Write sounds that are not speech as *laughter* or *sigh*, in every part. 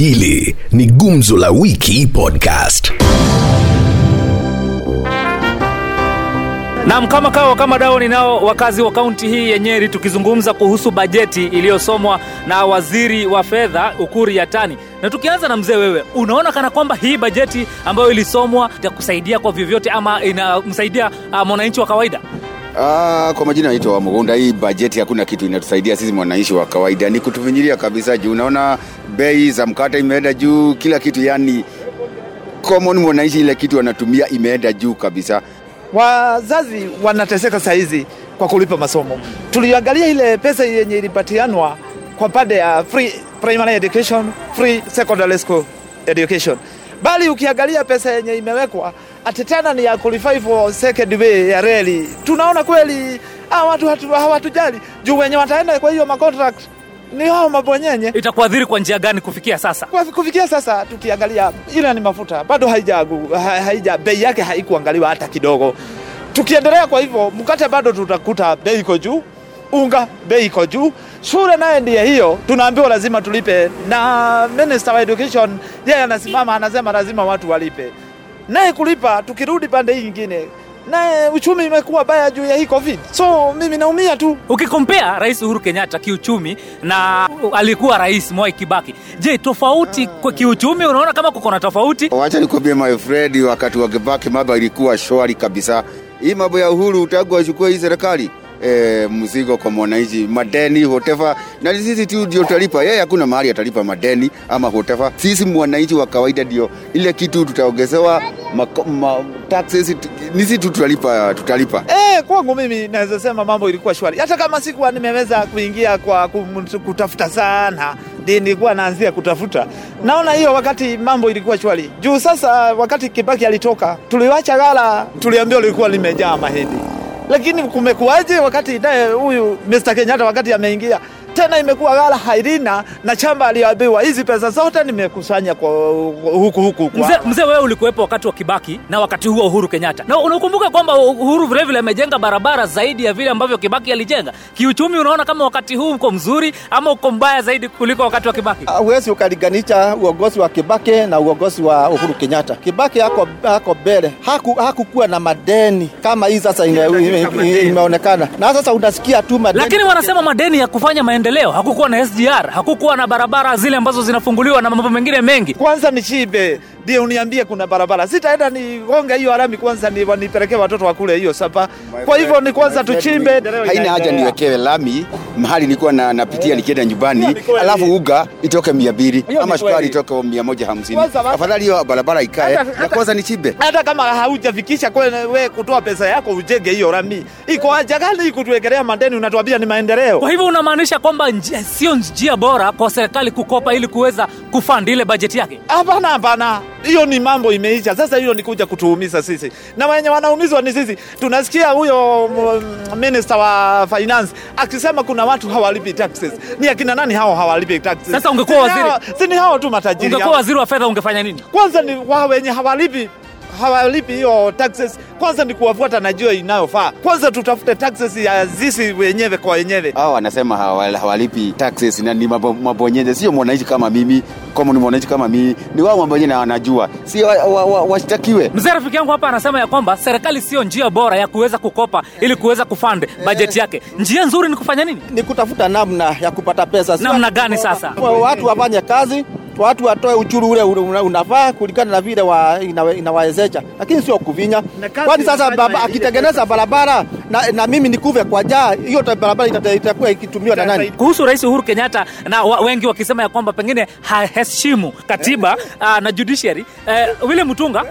Hili ni Gumzo la Wiki Podcast. Nam kama kawa kama dao ninao wakazi wa kaunti hii ya Nyeri tukizungumza kuhusu bajeti iliyosomwa na waziri wa fedha Ukuri Yatani. Na tukianza na mzee, wewe unaona kana kwamba hii bajeti ambayo ilisomwa itakusaidia kwa vyovyote ama inamsaidia uh, mwananchi wa kawaida? Ah, kwa majina naitwa Wamugunda. Hii bajeti hakuna kitu inatusaidia sisi mwananchi wa kawaida, ni kutuvinyilia kabisa juu unaona bei za mkate imeenda juu, kila kitu yani common mwananchi, ile kitu anatumia imeenda juu kabisa. Wazazi wanateseka saa hizi kwa kulipa masomo. Tuliangalia ile pesa yenye ilipatianwa kwa pande ya free primary education, free secondary school education, bali ukiangalia pesa yenye imewekwa ati tena ni ya qualify for second way ya reli, tunaona kweli hawa watu hawatujali juu wenye wataenda kwa hiyo macontract ni hao mabonyenye. Itakuadhiri kwa njia gani kufikia sasa? Kwa kufikia sasa tukiangalia ile ni mafuta bado haija, ha- haija bei yake haikuangaliwa hata kidogo. Tukiendelea kwa hivyo, mkate bado tutakuta bei iko juu, unga bei iko juu, shule naye ndiye hiyo, tunaambiwa lazima tulipe, na minister wa education yeye anasimama anasema lazima watu walipe, naye kulipa. Tukirudi pande hii nyingine, naye uchumi imekuwa baya juu ya hii covid, so mimi naumia tu. Ukikompea Rais Uhuru Kenyatta kiuchumi na alikuwa Rais Mwai Kibaki, je, tofauti kwa kiuchumi unaona kama kuko na tofauti? Wacha nikwambie my friend, wakati wa Kibaki mambo ilikuwa shwari kabisa. Hii mambo ya uhuru utagu achukue hii serikali E, mzigo kwa mwananchi, madeni hotefa, na sisi tu ndio tutalipa. Yeye hakuna mahali atalipa madeni ama hotefa. Sisi mwananchi wa kawaida ndio ile kitu tutaongezewa taxes, ni sisi tu tutalipa, tutalipa. Eh, kwangu mimi naweza sema mambo ilikuwa shwari, hata kama sikuwa nimeweza kuingia kwa kutafuta sana, nilikuwa naanzia kutafuta. Naona hiyo wakati mambo ilikuwa shwari juu. Sasa wakati Kibaki alitoka, tuliwacha ghala, tuliambiwa lilikuwa limejaa mahindi, lakini kumekuwaje wakati naye huyu Mr. Kenyatta wakati ameingia tena imekuwa ghala hairina na chamba aliambiwa hizi pesa zote nimekusanya kwa huku huku Mzee, mzee wewe ulikuwepo wakati wa Kibaki na wakati huo Uhuru Kenyatta, na unakumbuka kwamba Uhuru vilevile amejenga barabara zaidi ya vile ambavyo Kibaki alijenga. Kiuchumi unaona kama wakati huu uko mzuri ama uko mbaya zaidi kuliko wakati wa Kibaki? Huwezi ukalinganisha uongozi wa Kibaki na uongozi wa Uhuru Kenyatta. Kibaki ako, ako mbele, haku hakukuwa na madeni kama hii sasa ime, ime, ime, imeonekana, na sasa unasikia tu madeni. Lakini wanasema madeni ya kufanya maendeleo, hakukuwa na SGR, hakukuwa na barabara zile ambazo zinafunguliwa na mambo mengine mengi. kwanza nishibe ndio uniambie kuna barabara. Sitaenda nigonge hiyo arami kwanza ni nipelekee watoto wakule hiyo sapa. Kwa hivyo ni kwanza tuchimbe. haina haja niwekewe lami mahali nilikuwa na, napitia nikienda nyumbani, alafu uga itoke mia mbili ama sukari itoke mia moja hamsini. Afadhali hiyo barabara ikae na kwanza nichibe. Hata kama haujafikisha wewe kutoa pesa yako ujenge hiyo rami, iko haja gani kutuwekelea madeni? Unatuambia ni maendeleo. Kwa hivyo unamaanisha kwamba njia- sio njia bora kwa serikali kukopa ili kuweza kufandi ile bajeti yake? Hapana, hapana, hiyo ni mambo imeisha. Sasa hiyo ni kuja kutuumiza sisi, na wenye wanaumizwa ni sisi. Tunasikia huyo mm, minister wa finance akisema kuna watu hawalipi taxes. Ni akina nani hao hawalipi taxes? Sasa ungekuwa waziri- si ni hao tu matajiri Ungekuwa waziri wa fedha ungefanya nini? kwanza ni wao wenye hawalipi hawalipi hiyo taxes, kwanza ni kuwafuata na jua inayofaa. Kwanza tutafute taxes ya zisi wenyewe kwa wenyewe. Hao wanasema hawalipi taxes na ni mabonyeze, sio mwananchi kama mimi, kama ni mwananchi kama mimi, ni wao ambao na wanajua, si washtakiwe wa, wa, wa Mzee rafiki yangu hapa anasema ya kwamba serikali sio njia bora ya kuweza kukopa ili kuweza kufund bajeti yake. Njia nzuri ni kufanya nini? ni kutafuta namna ya kupata pesa. Namna gani sasa? Watu wafanye kazi, watu watoe uchuru ule unafaa kulingana na vile inawawezesha, lakini sio kuvinya. Kwani sasa baba, akitengeneza barabara na, na mimi nikuve kwa jaa, hiyo barabara ita- itakuwa ikitumiwa na nani? kuhusu rais uhuru kenyatta na wa, wengi wakisema ya kwamba pengine haheshimu katiba uh, *laughs* na judiciary eh, wile Mutunga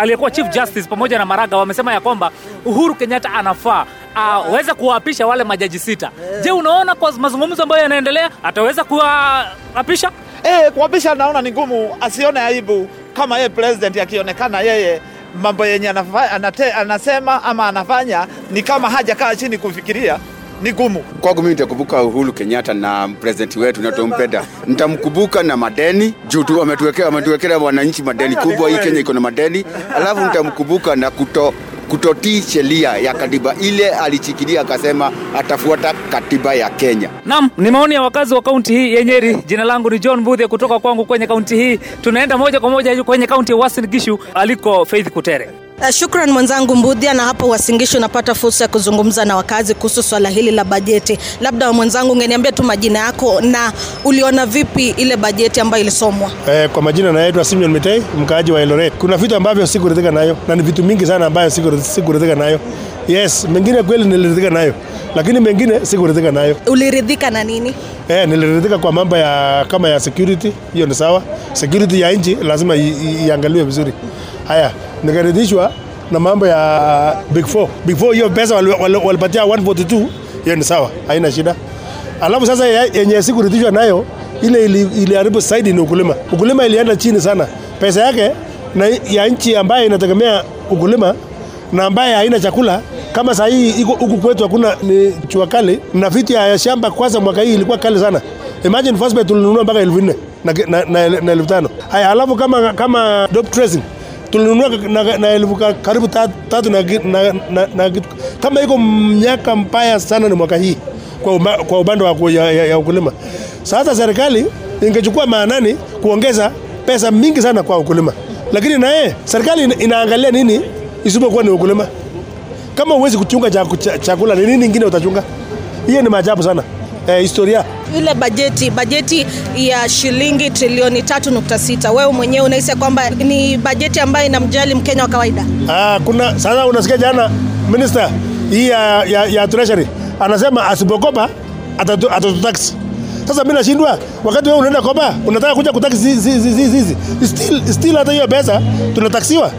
aliyekuwa eh, chief justice pamoja na maraga wamesema ya kwamba uhuru kenyatta anafaa aweze kuwaapisha wale majaji sita. Je unaona kwa mazungumzo ambayo yanaendelea ataweza kuwaapisha Eh, kuapisha naona ni ngumu, asione aibu kama yeye president akionekana yeye mambo yenye anate, anasema ama anafanya ni kama hajakaa chini kufikiria, ni gumu. Kwangu mimi nitakumbuka Uhuru Kenyatta na president wetu natompenda, nitamkumbuka na madeni juu tu ametuwekea ametuwekea wananchi madeni kubwa. Hii Kenya iko na madeni, alafu nitamkumbuka na kuto kutotii sheria ya katiba ile alichikilia, akasema atafuata katiba ya Kenya. Naam, ni maoni ya wakazi wa kaunti hii ya Nyeri. Jina langu ni John Mbudhe kutoka kwangu kwenye kaunti hii. Tunaenda moja kwa moja kwenye kaunti ya Uasin Gishu aliko Faith Kutere. Uh, Shukran mwenzangu Mbudhia, na hapa wasingishi unapata fursa ya kuzungumza na wakazi kuhusu swala hili la bajeti. Labda mwenzangu, ungeniambia tu majina yako na uliona vipi ile bajeti ambayo ilisomwa? Eh, kwa majina naitwa Simeon Mitei, mkaaji wa Eldoret. Kuna vitu ambavyo sikuridhika nayo na ni vitu mingi sana ambayo siku- sikuridhika nayo. Yes, mengine kweli niliridhika nayo, lakini mengine sikuridhika nayo. Uliridhika na nini? Eh, niliridhika kwa mambo ya kama ya security, hiyo ni sawa. Security ya nchi lazima iangaliwe vizuri. Haya, nikaridhishwa na mambo ya Big Four. Big Four hiyo pesa wali- wali- walipatia 142, hiyo ni sawa, haina shida. Alafu sasa yenye sikuridhishwa nayo ile ili- zaidi ni ukulima. Ukulima ilienda chini sana, pesa yake na ya nchi ambayo inategemea ukulima na ambaye haina chakula kama saa hii huku kwetu hakuna ni jua kali na vitu ya shamba kwanza mwaka hii ilikuwa kali sana. Imagine phosphate tulinunua mpaka elfu nne na, na, na, na elfu tano. Haya alafu kama kama dop tracing tulinunua na, na elfu karibu tatu, na, na, na, na, kama iko miaka mbaya sana ni mwaka hii kwa, uma, kwa upande wa ya, ya, ya ukulima. Sasa serikali ingechukua maanani kuongeza pesa mingi sana kwa ukulima. Lakini naye serikali inaangalia nini isipokuwa ni ukulima kama uwezi kuchunga chakula ni nini ingine utachunga hiyo ni maajabu sana eh, historia Ile bajeti bajeti ya shilingi trilioni 3.6 wewe mwenyewe unahisi kwamba ni bajeti ambayo inamjali Mkenya wa kawaida? ah, kuna sasa unasikia jana minister hii ya, ya, ya treasury anasema asipokopa atatu- atatutax sasa mi nashindwa wakati wewe unaenda kopa unataka kuja kutax hizi hizi hizi still still hata hiyo pesa tunataksiwa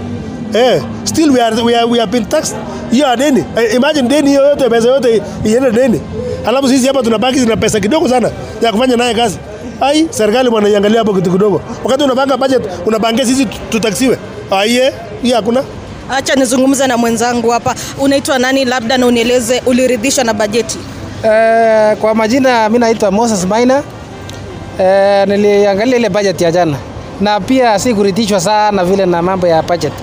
eh still we are we are, we have been taxed. Hiyo ya deni eh, imagine deni hiyo yote pesa yote iende deni alafu sisi hapa tunabaki na pesa kidogo sana ya kufanya naye kazi. Ai serikali bwana iangalia hapo kitu kidogo. Wakati unapanga budget unapangia sisi tutaksiwe aiye hii hakuna. Acha nizungumze na mwenzangu hapa. Unaitwa nani? Labda na unieleze uliridhishwa na bajeti? Eh, kwa majina mimi naitwa Moses Maina. Eh, niliangalia ile budget ya jana. Na pia sikuridhishwa sana vile na mambo ya budget,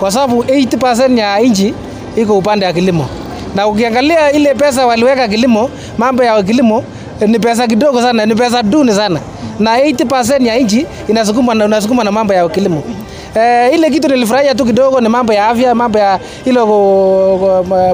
kwa sababu 80% ya nchi iko upande wa kilimo, na ukiangalia ile pesa waliweka kilimo, mambo ya kilimo ni pesa kidogo sana, ni pesa duni sana, na 80% ya nchi inasukuma na, unasukuma na mambo ya kilimo. Eh, ile kitu nilifurahia tu kidogo ni mambo ya afya, mambo ya ile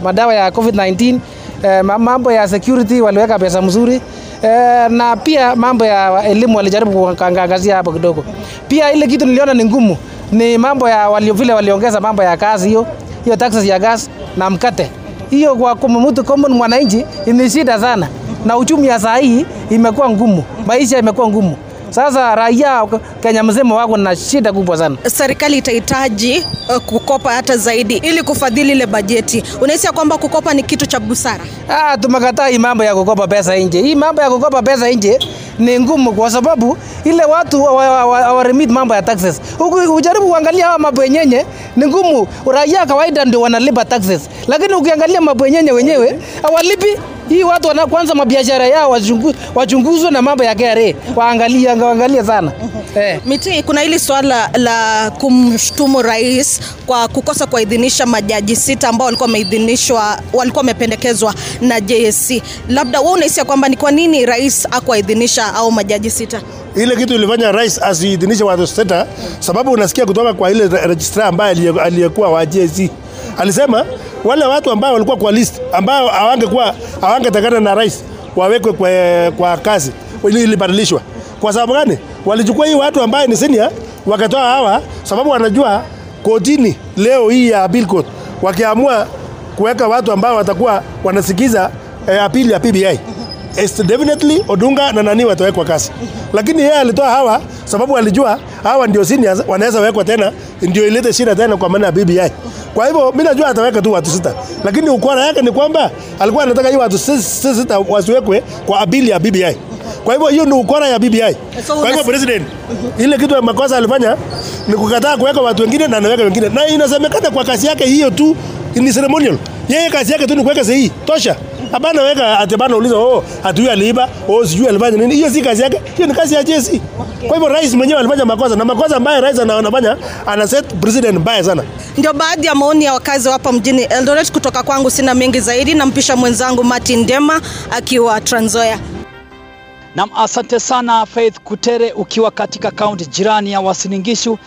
madawa ya COVID-19 eh, mambo ya security waliweka pesa mzuri. Eh, na pia mambo ya elimu walijaribu kuangazia hapo kidogo. Pia ile kitu niliona ni ngumu ni mambo ya walio vile waliongeza mambo ya kazi hiyo hiyo taxes ya gas na mkate hiyo kwa kwa mtu common mwananchi ni shida sana, na uchumi ya saa hii imekuwa ngumu, maisha imekuwa ngumu. Sasa raia Kenya mzima wako na shida kubwa sana. Serikali itahitaji uh, kukopa hata zaidi ili kufadhili ile bajeti. Unahisi kwamba kukopa ni kitu cha busara? Ah, tumekataa hii mambo ya kukopa pesa nje. Hii mambo ya kukopa pesa nje ni ngumu kwa sababu ile watu hawaremit mambo ya taxes. Ujaribu kuangalia hawa mabwenyenye ni ngumu. Raia kawaida ndio wanalipa taxes, lakini ukiangalia mabwenyenye wenyewe hawalipi. Hii watu wana kwanza mabiashara yao wachungu- wachunguzwe na mambo ya KRA waangalie waangalie sana *laughs* eh. Miti, kuna hili swala la kumshtumu rais kwa kukosa kuidhinisha majaji sita ambao walikuwa wameidhinishwa, walikuwa wamependekezwa na JSC. Labda wewe unahisi kwamba ni kwa nini rais akuwaidhinisha au majaji sita? Ile kitu ilifanya rais asiidhinishe watu sita, sababu unasikia kutoka kwa ile re- registrar ambaye aliye- aliyekuwa wa JSC alisema wale watu ambao walikuwa kwa list ambao hawangekuwa hawangetakana na rais wawekwe kwa, kwa kazi ili ilibadilishwa. Kwa sababu gani? Walichukua hii watu ambaye ni senior wakatoa hawa, sababu wanajua kotini leo hii ya appeal court wakiamua kuweka watu ambao watakuwa wanasikiza eh, apili ya PBI It's definitely Odunga na nani watawekwa kasi, lakini yeye alitoa hawa sababu alijua hawa ndio seniors wanaweza wekwa tena, ndio ilete shida tena kwa maana ya BBI. Kwa hivyo mimi najua ataweka tu watu sita, lakini ukwara yake ni kwamba alikuwa anataka hiyo watu si- si- sita wasiwekwe kwa abili ya BBI. Kwa hivyo hiyo ni ukora ya BBI. So Kwa hivyo president ile kitu ya makosa alifanya ni kukataa kuweka watu wengine na anaweka wengine, na inasemekana kwa kazi yake hiyo tu ni ceremonial. Yeye kazi yake tu ni kuweka sahihi tosha. Hapana weka ati bana uliza oh ati aliiba, oh sijui alifanya nini. Hiyo si kazi yake. Hiyo ni kazi ya jeshi. Kwa hivyo rais mwenyewe alifanya makosa na makosa ambayo rais anafanya ana set president mbaya sana. Ndio baadhi ya maoni ya wakazi wa hapa mjini Eldoret. Kutoka kwangu sina mengi zaidi, nampisha mwenzangu Martin Dema akiwa Trans Nzoia. Nam, asante sana Faith Kutere ukiwa katika kaunti jirani ya Uasin Gishu.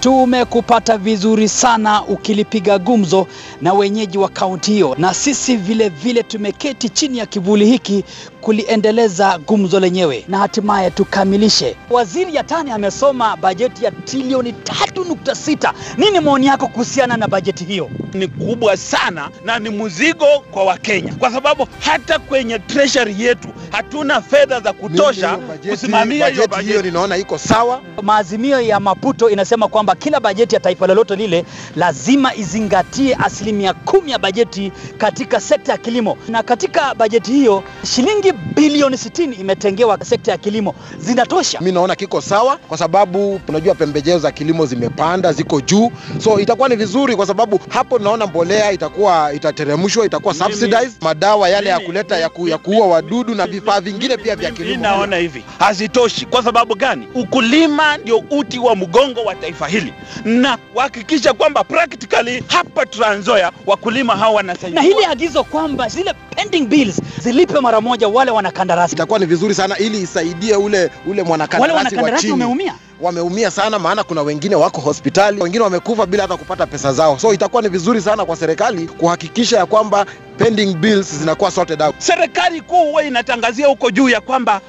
Tumekupata vizuri sana ukilipiga gumzo na wenyeji wa kaunti hiyo, na sisi vile vile tumeketi chini ya kivuli hiki kuliendeleza gumzo lenyewe na hatimaye tukamilishe. Waziri Yatani amesoma bajeti ya trilioni 3.6. Nini maoni yako kuhusiana na bajeti hiyo? ni kubwa sana na ni mzigo kwa Wakenya, kwa sababu hata kwenye treasury yetu hatuna fedha za kutosha kusimamia hiyo bajeti hiyo ninaona iko sawa. Maazimio ya Maputo inasema kwamba kila bajeti ya taifa lolote lile lazima izingatie asilimia kumi ya bajeti katika sekta ya kilimo, na katika bajeti hiyo shilingi bilioni 60 imetengewa sekta ya kilimo. Zinatosha? Mi naona kiko sawa, kwa sababu unajua pembejeo za kilimo zimepanda, ziko juu, so itakuwa ni vizuri, kwa sababu hapo naona mbolea itakuwa itateremshwa, itakuwa subsidized, madawa yale ya kuleta ya, ku, ya kuua wadudu na vifaa vingine pia vya Mimi kilimo. naona hivi hazitoshi. Kwa sababu gani? Ukulima ndio uti wa mgongo wa taifa hili, na kuhakikisha kwamba practically hapa Trans Nzoia wakulima hawa wanasaidia Na hili agizo kwamba zile pending bills zilipe mara moja wale wanakandarasi. Itakuwa ni vizuri sana ili isaidie ule ule mwanakandarasi wale wanakandarasi wameumia. wameumia sana, maana kuna wengine wako hospitali, wengine wamekufa bila hata kupata pesa zao. So itakuwa ni vizuri sana kwa serikali kuhakikisha ya kwamba pending bills zinakuwa sorted out. serikali kuu huwa inatangazia huko juu ya kwamba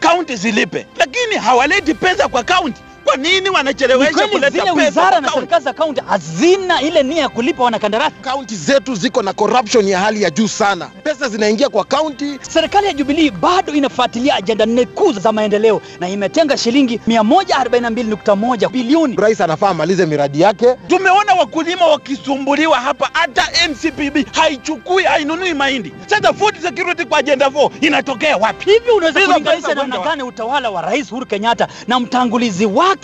kaunti eh, zilipe, lakini hawaleti pesa kwa kaunti. Kwa nini Ni wanachelewesha kuleta zile pesa wizara kwa na serikali za kaunti hazina ile nia ya kulipa wanakandarasi. Kaunti zetu ziko na corruption ya hali ya juu sana, pesa zinaingia kwa kaunti. Serikali ya Jubilee bado inafuatilia ajenda nne kuu za maendeleo na imetenga shilingi 142.1 bilioni. Rais anafaa amalize miradi yake. Tumeona wakulima wakisumbuliwa hapa, hata NCPB haichukui hainunui mahindi. Sasa food security kwa ajenda 4 inatokea wapi? Hivi unaweza kulinganisha namna gani utawala wa Rais Uhuru Kenyatta na mtangulizi wake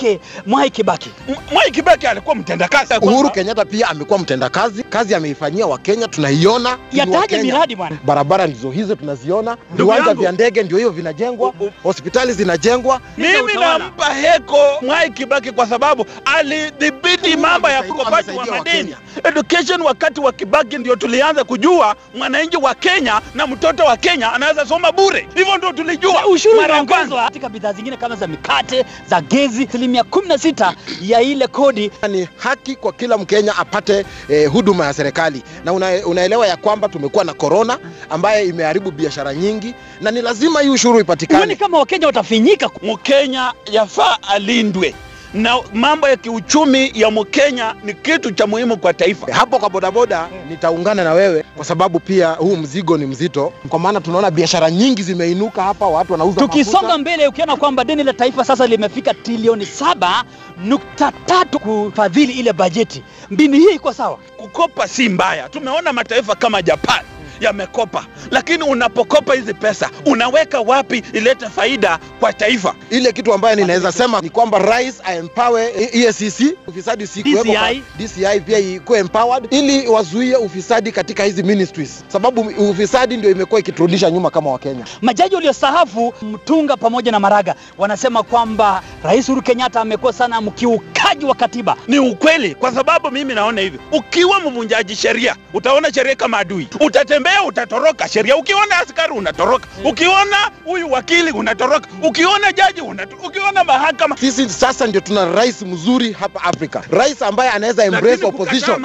Mwai Kibaki? Mwai Kibaki alikuwa mtendakazi. Uhuru Kenyatta pia amekuwa mtendakazi, kazi ameifanyia Wakenya, tunaiona. Yataje miradi bwana. Barabara ndizo hizo tunaziona, viwanja vya ndege ndio hiyo vinajengwa, hospitali zinajengwa. Mimi nampa heko Mwai Kibaki kwa sababu alidhibiti mambo ya ukopaji wa madeni. Education wakati wa Kibaki ndio tulianza kujua mwananchi wa Kenya na mtoto wa Kenya anaweza soma bure. Hivyo ndio tulijua Ushuru unaongezwa katika bidhaa zingine kama za mikate, za gezi, asilimia 16 ya ile kodi Ni haki kwa kila Mkenya apate eh, huduma ya serikali, na una, unaelewa ya kwamba tumekuwa na korona ambaye imeharibu biashara nyingi, na ni lazima hii ushuru ipatikane. kama Wakenya watafinyika. Mkenya yafaa alindwe na mambo ya kiuchumi ya Mkenya ni kitu cha muhimu kwa taifa. Hapo kwa bodaboda nitaungana na wewe kwa sababu pia huu mzigo ni mzito, kwa maana tunaona biashara nyingi zimeinuka hapa, watu wanauza Tukisonga mbele, ukiona kwamba deni la taifa sasa limefika trilioni saba nukta tatu kufadhili ile bajeti, mbinu hii iko sawa. Kukopa si mbaya, tumeona mataifa kama Japan yamekopa, lakini unapokopa hizi pesa unaweka wapi ilete faida kwa taifa? Ile kitu ambayo ninaweza sema ni kwamba rais aempower EACC, ufisadi si kwa- DCI. DCI pia ikuwe empowered ili wazuie ufisadi katika hizi ministries, sababu ufisadi ndio imekuwa ikiturudisha nyuma kama Wakenya. Majaji waliostaafu Mtunga pamoja na Maraga wanasema kwamba Rais Uhuru Kenyatta amekuwa sana mkiukaji wa katiba. Ni ukweli, kwa sababu mimi naona hivi, ukiwa mvunjaji sheria utaona sheria kama adui, utatembea, utatoroka. Sheria. Ukiona askari unatoroka, ukiona huyu wakili unatoroka, ukiona jaji unatoroka, ukiona mahakama. Sisi sasa ndio tuna rais mzuri hapa Afrika, rais ambaye anaweza embrace opposition,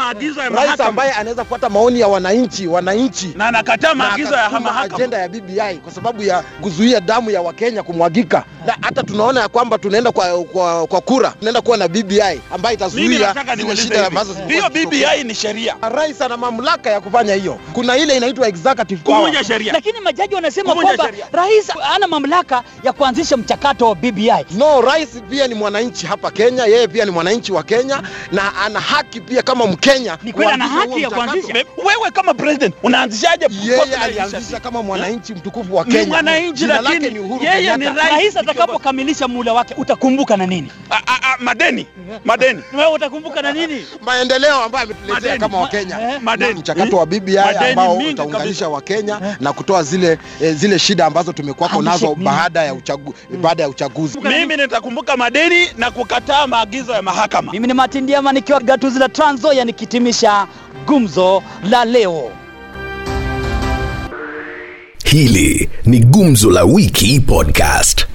rais ambaye anaweza fuata maoni ya wananchi wananchi. Na anakataa maagizo ya mahakama. ajenda ya BBI kwa sababu ya kuzuia damu ya Wakenya kumwagika, na hata tunaona ya kwamba tunaenda kwa, kwa, kwa kura. Tunaenda kuwa na BBI ambayo itazuia shida ambazo hiyo. BBI ni sheria, Rais ana mamlaka ya kufanya hiyo. Kuna ile inaitwa executive power. kuvunja sheria. Lakini majaji wanasema kwamba rais ana mamlaka ya kuanzisha mchakato wa BBI. No, rais pia ni mwananchi hapa Kenya, yeye pia ni mwananchi wa Kenya na ana haki pia kama Mkenya. Ni kweli ana haki ya kuanzisha. Wewe kama president unaanzishaje? Yeye alianzisha kama mwananchi mtukufu wa Ni Kenya. mwananchi, lakini yeye ni rais. Rais atakapokamilisha muhula wake utakumbuka na nini? A- a- a- madeni madeni *laughs* wewe utakumbuka na nini maendeleo ambayo ametuletea kama Wakenya eh, madeni. mchakato wa BBI ambao mingi utaunganisha Wakenya na kutoa zile eh, zile shida ambazo tumekuwako nazo baada ya uchagu, baada ya uchaguzi. mimi nitakumbuka madeni na kukataa maagizo ya mahakama mimi ni matindiama nikiwa gatuzi la Trans Nzoia nikitimisha gumzo la leo Hili ni Gumzo la Wiki Podcast.